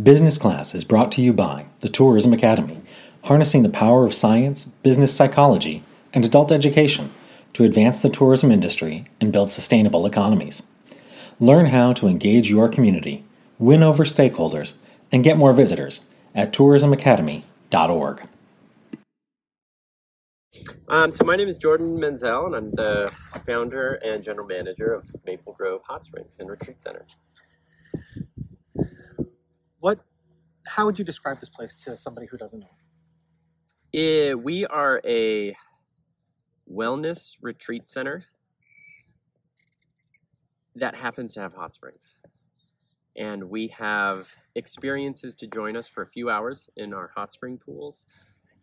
Business Class is brought to you by the Tourism Academy, harnessing the power of science, business psychology, and adult education to advance the tourism industry and build sustainable economies. Learn how to engage your community, win over stakeholders, and get more visitors at tourismacademy.org. Um, so my name is Jordan Menzel, and I'm the founder and general manager of Maple Grove Hot Springs and Retreat Center. What? How would you describe this place to somebody who doesn't know? Eh, we are a wellness retreat center that happens to have hot springs. And we have experiences to join us for a few hours in our hot spring pools.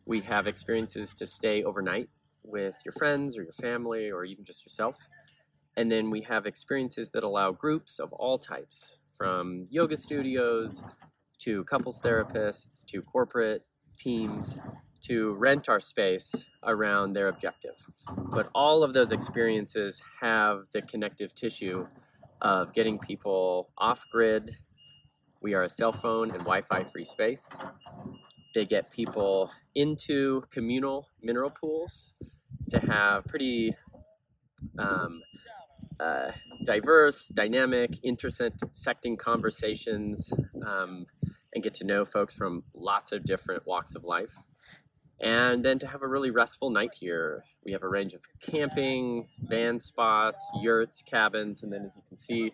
We have experiences to stay overnight with your friends or your family or even just yourself. And then we have experiences that allow groups of all types, from yoga studios to couples therapists to corporate teams, to rent our space around their objective. But all of those experiences have the connective tissue of getting people off grid. We are a cell phone and Wi Fi free space. They get people into communal mineral pools to have pretty um, uh, diverse, dynamic, intersecting conversations um, and get to know folks from lots of different walks of life. And then to have a really restful night here. We have a range of camping, van spots, yurts, cabins, and then as you can see,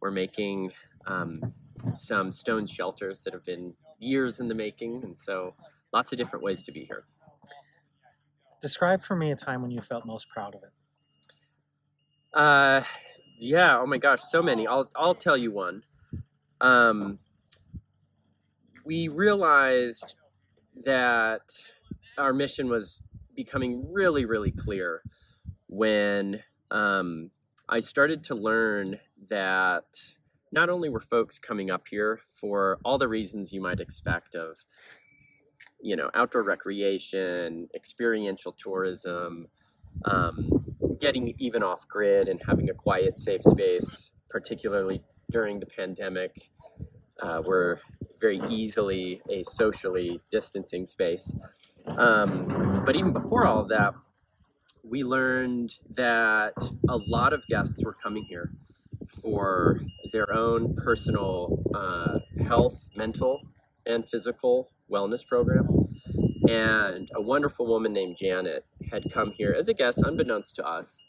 we're making um, some stone shelters that have been years in the making, and so lots of different ways to be here. Describe for me a time when you felt most proud of it. Uh, yeah. Oh my gosh, so many. I'll I'll tell you one. Um, we realized that our mission was becoming really, really clear when um, I started to learn that not only were folks coming up here for all the reasons you might expect of, you know, outdoor recreation, experiential tourism, um, getting even off grid and having a quiet, safe space, particularly during the pandemic, uh, we're very easily a socially distancing space. Um, but even before all of that, we learned that a lot of guests were coming here for their own personal uh, health, mental, and physical wellness program. And a wonderful woman named Janet had come here as a guest, unbeknownst to us.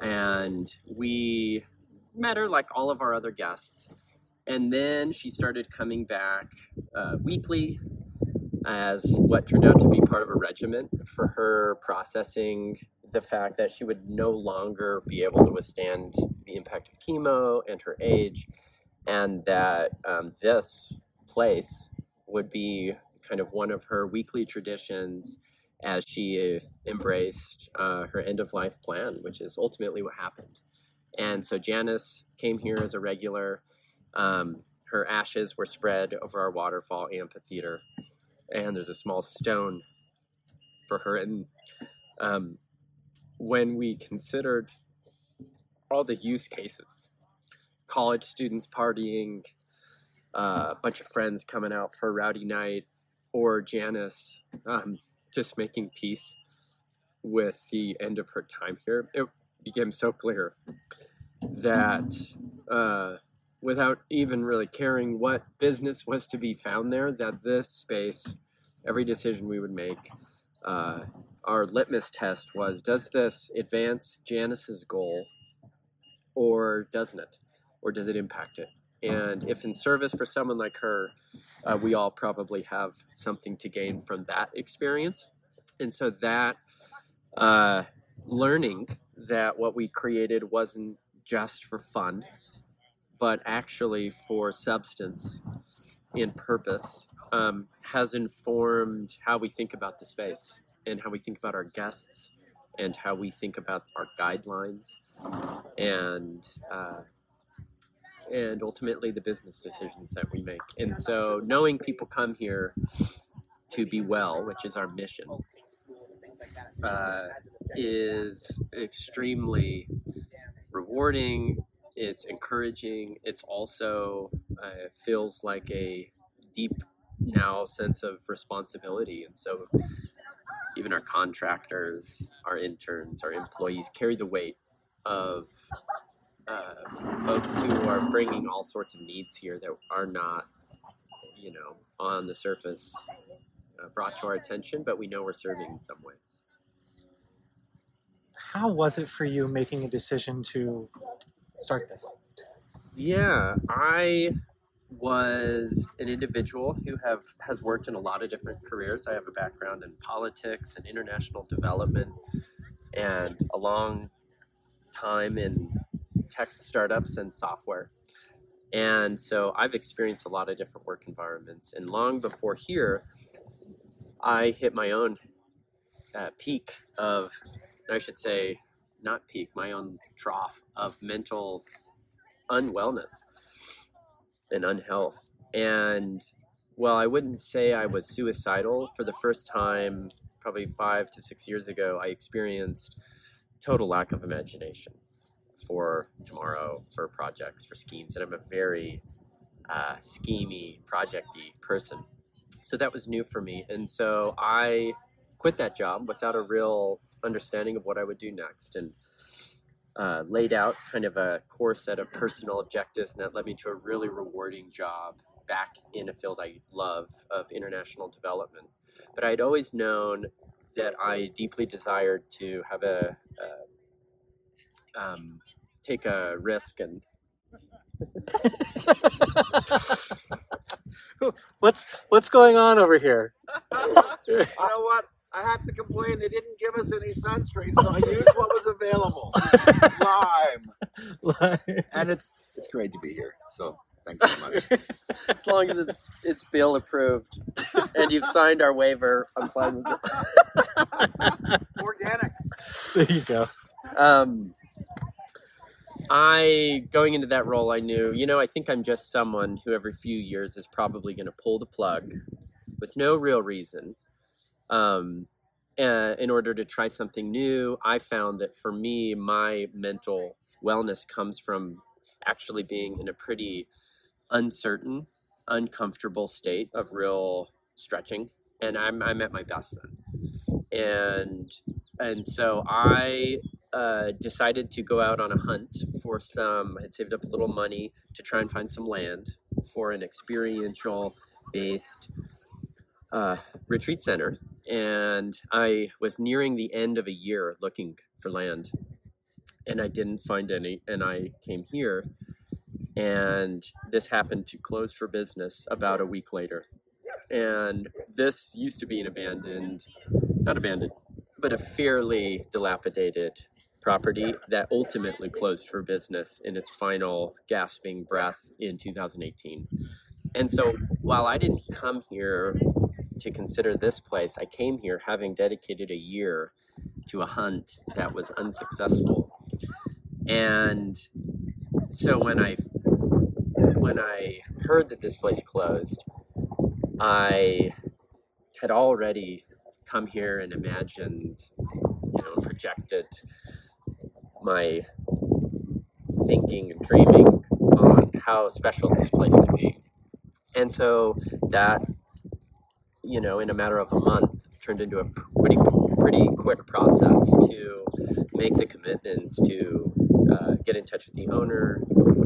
And we met her like all of our other guests. And then she started coming back uh, weekly as what turned out to be part of a regiment for her processing the fact that she would no longer be able to withstand the impact of chemo and her age, and that um, this place would be kind of one of her weekly traditions as she embraced uh, her end of life plan, which is ultimately what happened. And so Janice came here as a regular. Um, her ashes were spread over our waterfall amphitheater and there's a small stone for her. And um, when we considered all the use cases, college students partying, uh, a bunch of friends coming out for a rowdy night, or Janice um, just making peace with the end of her time here, it became so clear that uh, without even really caring what business was to be found there, that this space every decision we would make, uh, our litmus test was does this advance Janice's goal or doesn't it? Or does it impact it? And if in service for someone like her, uh, we all probably have something to gain from that experience. And so that uh, learning that what we created wasn't just for fun, but actually for substance and purpose um, has informed how we think about the space and how we think about our guests and how we think about our guidelines and uh, and ultimately the business decisions that we make. And so knowing people come here to be well, which is our mission, uh, is extremely rewarding. It's encouraging. It's also uh, feels like a deep now sense of responsibility. And so even our contractors, our interns, our employees carry the weight of uh, folks who are bringing all sorts of needs here that are not, you know, on the surface uh, brought to our attention, but we know we're serving in some way. How was it for you making a decision to start this? Yeah, I was an individual who have has worked in a lot of different careers. I have a background in politics and international development and a long time in tech startups and software. And so I've experienced a lot of different work environments. And long before here, I hit my own uh, peak of, I should say, not peak, my own trough of mental unwellness and unhealth. And well, I wouldn't say I was suicidal. For the first time, probably five to six years ago, I experienced total lack of imagination for tomorrow, for projects, for schemes. And I'm a very uh, schemy, projecty person. So that was new for me. And so I quit that job without a real understanding of what I would do next. And uh, laid out kind of a core set of personal objectives, and that led me to a really rewarding job back in a field I love of international development. But I'd always known that I deeply desired to have a, a um, take a risk and. what's what's going on over here? you know what? I have to complain. They didn't give us any sunscreen, so I used what was available. Lime. And it's it's great to be here. So thanks so much. as long as it's it's bill approved and you've signed our waiver, I'm fine with it. Organic. There you go. Um, I going into that role, I knew, you know, I think I'm just someone who every few years is probably going to pull the plug with no real reason um, uh, in order to try something new. I found that for me, my mental wellness comes from actually being in a pretty uncertain, uncomfortable state of real stretching, and I'm I'm at my best then, and and so I uh, decided to go out on a hunt for some. I had saved up a little money to try and find some land for an experiential based uh, retreat center and I was nearing the end of a year looking for land, and I didn't find any. And I came here, and this happened to close for business about a week later. And this used to be an abandoned, not abandoned, but a fairly dilapidated property that ultimately closed for business in its final gasping breath in 2018. And so while I didn't come here to consider this place, I came here having dedicated a year to a hunt that was unsuccessful. And so when I when I heard that this place closed, I had already come here and imagined, you know, projected my thinking and dreaming on how special this place could be. And so that you know, in a matter of a month, turned into a pretty pretty quick process to make the commitments to uh, get in touch with the owner,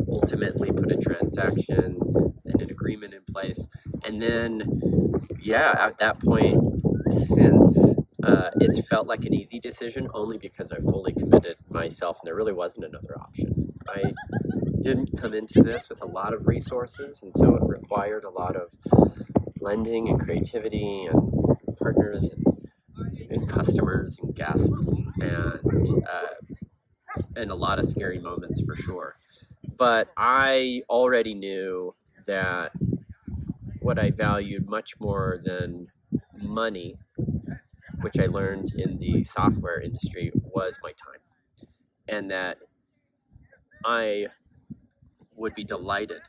ultimately put a transaction and an agreement in place, and then, yeah, at that point, since uh, it's felt like an easy decision only because I fully committed myself, and there really wasn't another option. I didn't come into this with a lot of resources, and so it required a lot of lending and creativity and partners and, and customers and guests and uh, and a lot of scary moments for sure. But I already knew that what I valued much more than money, which I learned in the software industry, was my time, and that I would be delighted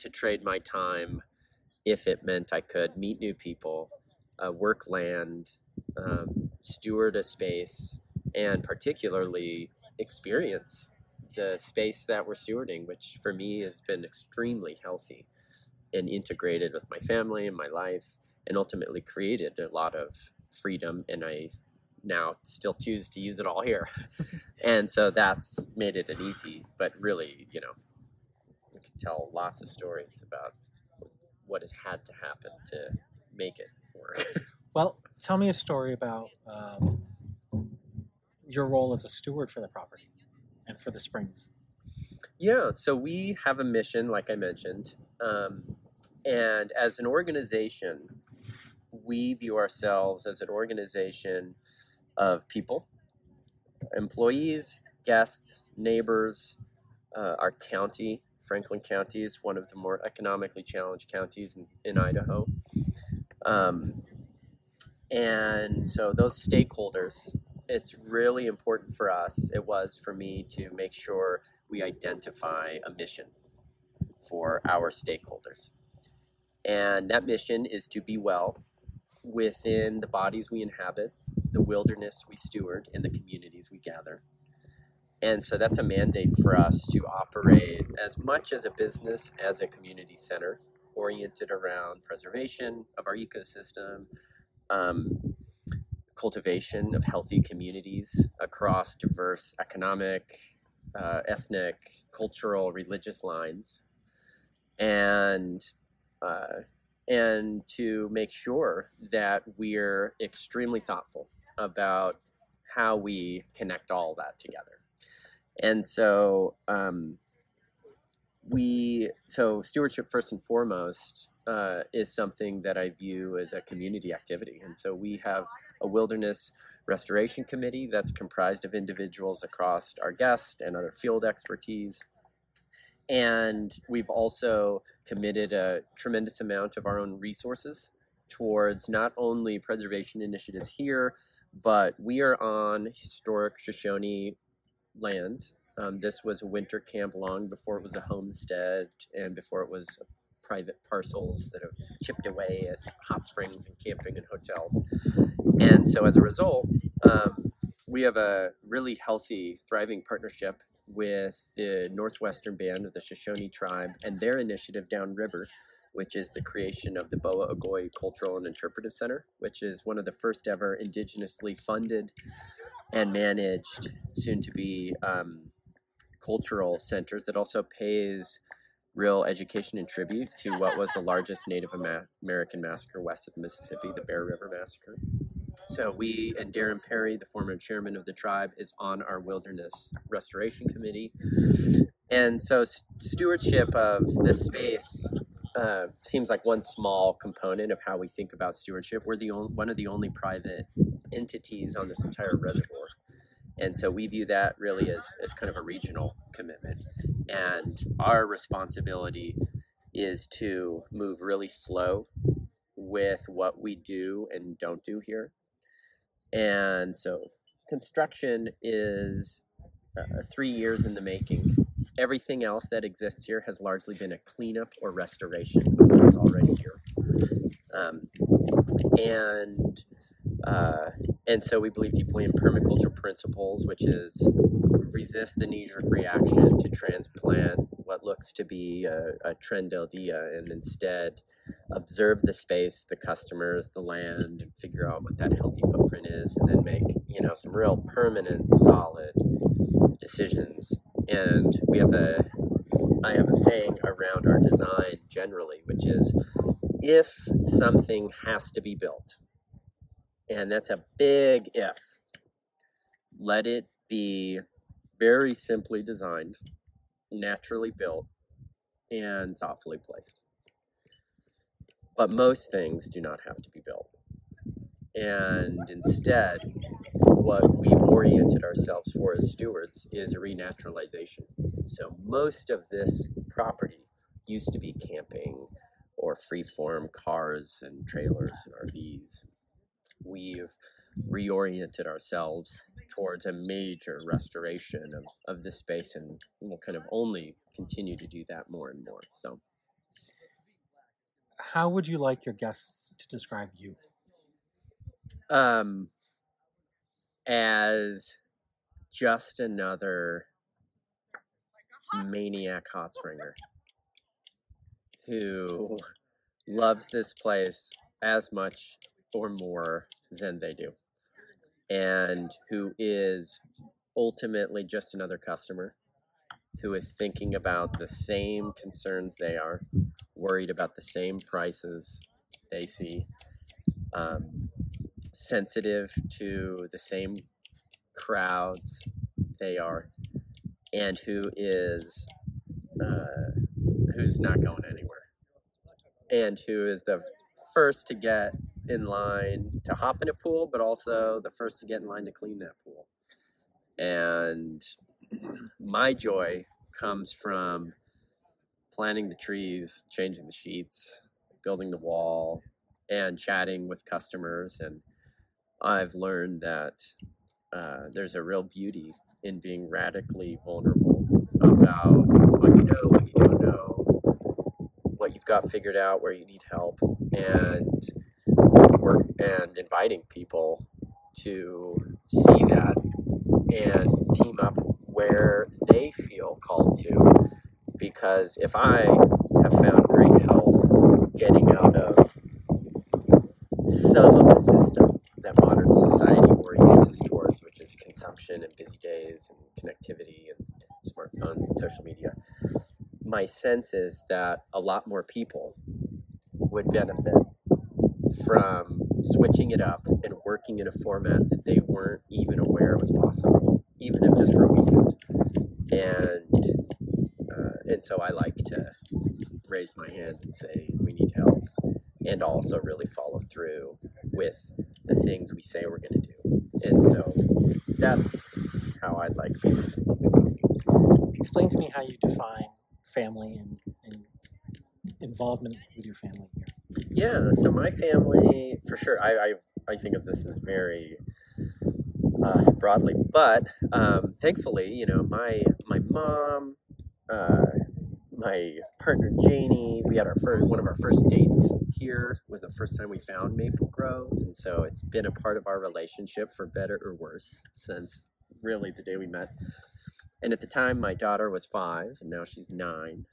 to trade my time if it meant I could meet new people, uh, work land, um, steward a space, and particularly experience the space that we're stewarding, which for me has been extremely healthy. and integrated with my family and my life, and ultimately created a lot of freedom. And I now still choose to use it all here. and so that's made it an easy, but really, you know, we can tell lots of stories about what has had to happen to make it work. Well, tell me a story about um, your role as a steward for the property and for the springs. Yeah, so we have a mission, like I mentioned, um, and as an organization, we view ourselves as an organization of people, employees, guests, neighbors. Uh, our county, Franklin County, is one of the more economically challenged counties in, in Idaho. Um, and so, those stakeholders, it's really important for us, it was for me to make sure we identify a mission for our stakeholders. And that mission is to be well within the bodies we inhabit, the wilderness we steward, and the communities we gather. And so that's a mandate for us to operate as much as a business as a community center oriented around preservation of our ecosystem, um, cultivation of healthy communities across diverse economic, uh, ethnic, cultural, religious lines, and uh, and to make sure that we're extremely thoughtful about how we connect all that together. And so um, we so stewardship first and foremost uh, is something that I view as a community activity, and so we have a wilderness restoration committee that's comprised of individuals across our guest and other field expertise. And we've also committed a tremendous amount of our own resources towards not only preservation initiatives here, but we are on historic Shoshone land. Um, this was a winter camp long before it was a homestead and before it was private parcels that have chipped away at hot springs and camping and hotels. And so as a result, um, we have a really healthy, thriving partnership with the Northwestern Band of the Shoshone Tribe and their initiative downriver, which is the creation of the Boa Ogoi Cultural and Interpretive Center, which is one of the first ever indigenously funded and managed, soon to be um, cultural centers that also pays real education and tribute to what was the largest Native American massacre west of the Mississippi, the Bear River Massacre. So we and Darren Parry, the former chairman of the tribe, is on our wilderness restoration committee. And so stewardship of this space uh, seems like one small component of how we think about stewardship. We're the only, one of the only private entities on this entire reservoir. And so we view that really as, as kind of a regional commitment. And our responsibility is to move really slow with what we do and don't do here. And so construction is uh, three years in the making. Everything else that exists here has largely been a cleanup or restoration of what is already here. Um, and uh, and so we believe deeply in permaculture principles, which is resist the knee-jerk reaction to transplant what looks to be a, a trendeldia and instead observe the space, the customers, the land, and figure out what that healthy footprint is, and then make you know some real permanent, solid decisions. And we have a, I have a saying around our design generally, which is, if something has to be built, and that's a big if, let it be very simply designed, naturally built, and thoughtfully placed. But most things do not have to be built. And instead, what we've oriented ourselves for as stewards is a renaturalization. So most of this property used to be camping or free-form cars and trailers and RVs. We've reoriented ourselves towards a major restoration of, of this space and we'll kind of only continue to do that more and more. So how would you like your guests to describe you? Um, as just another maniac hot springer. who loves this place as much or more than they do, and who is ultimately just another customer who is thinking about the same concerns they are, worried about the same prices they see, um, sensitive to the same crowds they are, and who is uh, who's not going anywhere, and who is the first to get in line to hop in a pool, but also the first to get in line to clean that pool. And my joy comes from planting the trees, changing the sheets, building the wall, and chatting with customers. And I've learned that uh, there's a real beauty in being radically vulnerable about what you know, what you don't know, what you've got figured out, where you need help, and work and inviting people to see that and team up where they feel called to. Because if I have found great health getting out of some of the system that modern society orients us towards, which is consumption and busy days and connectivity and smartphones and social media, my sense is that a lot more people would benefit from switching it up and working in a format that they weren't even aware was possible, even if just for a weekend. And uh, and so I like to raise my hand and say we need help, and also really follow through with the things we say we're going to do. And so that's how I'd like people to think about me. Explain to me how you define family and, and involvement with your family here. Yeah, so my family, for sure, I, I, I think of this as very uh, broadly, but um, thankfully, you know, my my mom, uh, my partner Janie, we had our first one of our first dates here was the first time we found Maple Grove, and so it's been a part of our relationship for better or worse since really the day we met. And at the time, my daughter was five, and now she's nine,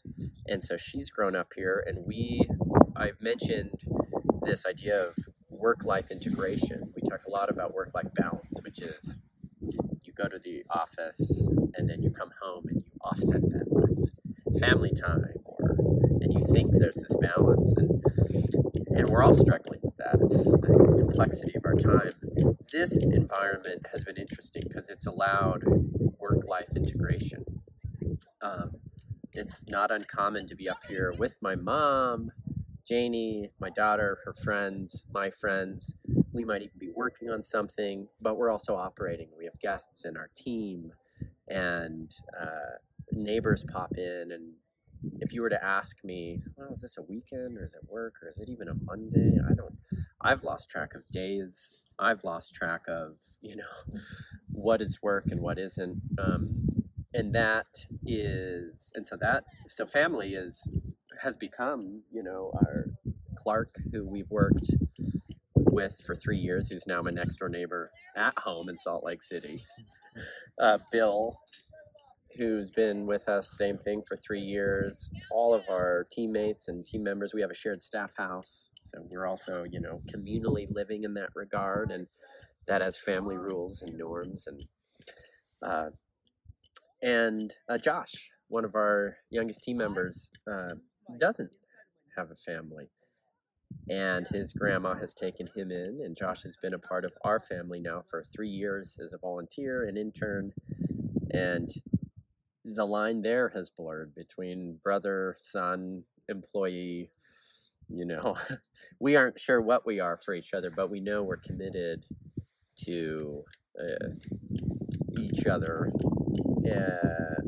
and so she's grown up here, and we I've mentioned this idea of work life integration. We talk a lot about work life balance, which is you go to the office and then you come home and you offset that with family time or and you think there's this balance and and we're all struggling with that. It's the complexity of our time. This environment has been interesting because it's allowed work life integration. Um, it's not uncommon to be up here with my mom Janie, my daughter, her friends, my friends. We might even be working on something, but we're also operating. We have guests in our team, and uh, neighbors pop in. And if you were to ask me, well, is this a weekend or is it work or is it even a Monday? I don't. I've lost track of days. I've lost track of you know what is work and what isn't. Um, and that is, and so that so family is has become, you know, our Clark, who we've worked with for three years, who's now my next door neighbor at home in Salt Lake City. Uh, Bill, who's been with us, same thing for three years. All of our teammates and team members, we have a shared staff house. So we're also, you know, communally living in that regard. And that has family rules and norms. And, uh, and uh, Josh, one of our youngest team members, uh, doesn't have a family. And his grandma has taken him in, and Josh has been a part of our family now for three years as a volunteer and intern. And the line there has blurred between brother, son, employee. You know, we aren't sure what we are for each other, but we know we're committed to uh, each other uh,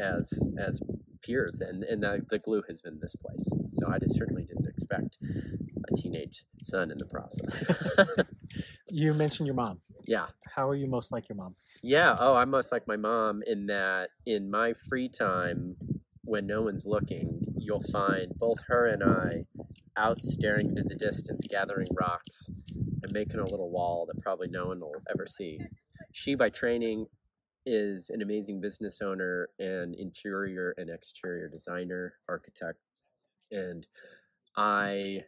as as peers, and and the, the glue has been this place. So I certainly didn't expect a teenage son in the process. You mentioned your mom. yeah, How are you most like your mom? yeah. Oh, I'm most like my mom in that in my free time, when no one's looking, you'll find both her and I out staring into the distance, gathering rocks and making a little wall that probably no one will ever see. She, by training, is an amazing business owner and interior and exterior designer, architect. and I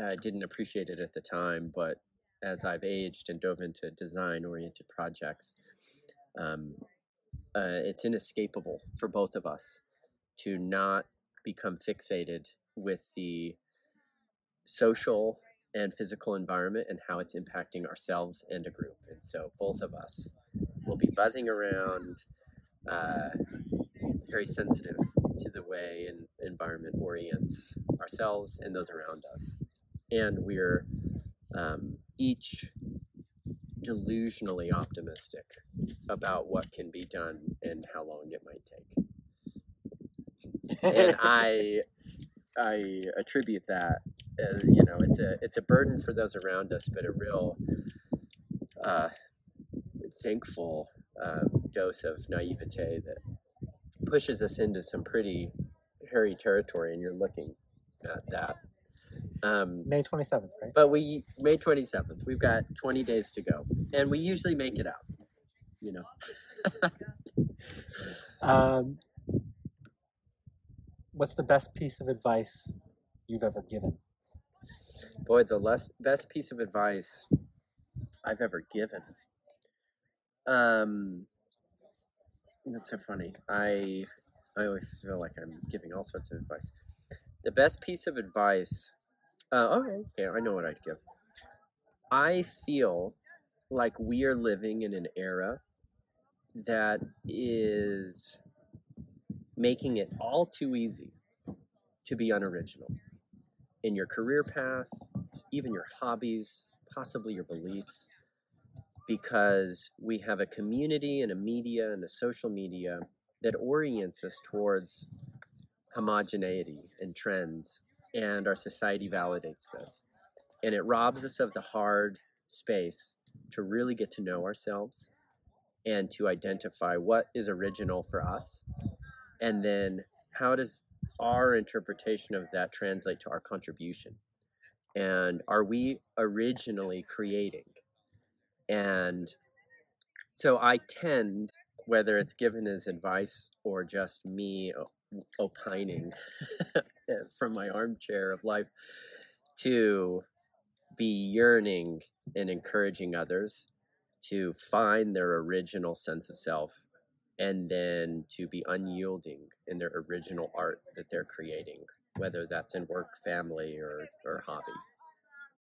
uh, didn't appreciate it at the time, but as I've aged and dove into design oriented projects, um, uh, it's inescapable for both of us to not become fixated with the social and physical environment and how it's impacting ourselves and a group. And so both of us will be buzzing around, uh, very sensitive to the way an environment orients ourselves and those around us. And we're um, each delusionally optimistic about what can be done and how long it might take. And I I attribute that uh, you know it's a it's a burden for those around us, but a real uh, thankful uh, dose of naivete that pushes us into some pretty hairy territory, and you're looking at that. Um, May 27th, right? but we May 27th. We've got 20 days to go, and we usually make it out. You know, Um, what's the best piece of advice you've ever given? Boy, the less, best piece of advice I've ever given. Um, that's so funny. I I always feel like I'm giving all sorts of advice. The best piece of advice. Uh, okay, okay, I know what I'd give. I feel like we are living in an era that is making it all too easy to be unoriginal in your career path, even your hobbies, possibly your beliefs, because we have a community and a media and a social media that orients us towards homogeneity and trends, and our society validates this. And it robs us of the hard space to really get to know ourselves and to identify what is original for us, and then how does our interpretation of that translate to our contribution? And are we originally creating? And so I tend, whether it's given as advice or just me opining from my armchair of life, to be yearning and encouraging others to find their original sense of self and then to be unyielding in their original art that they're creating, whether that's in work, family, or, or hobby.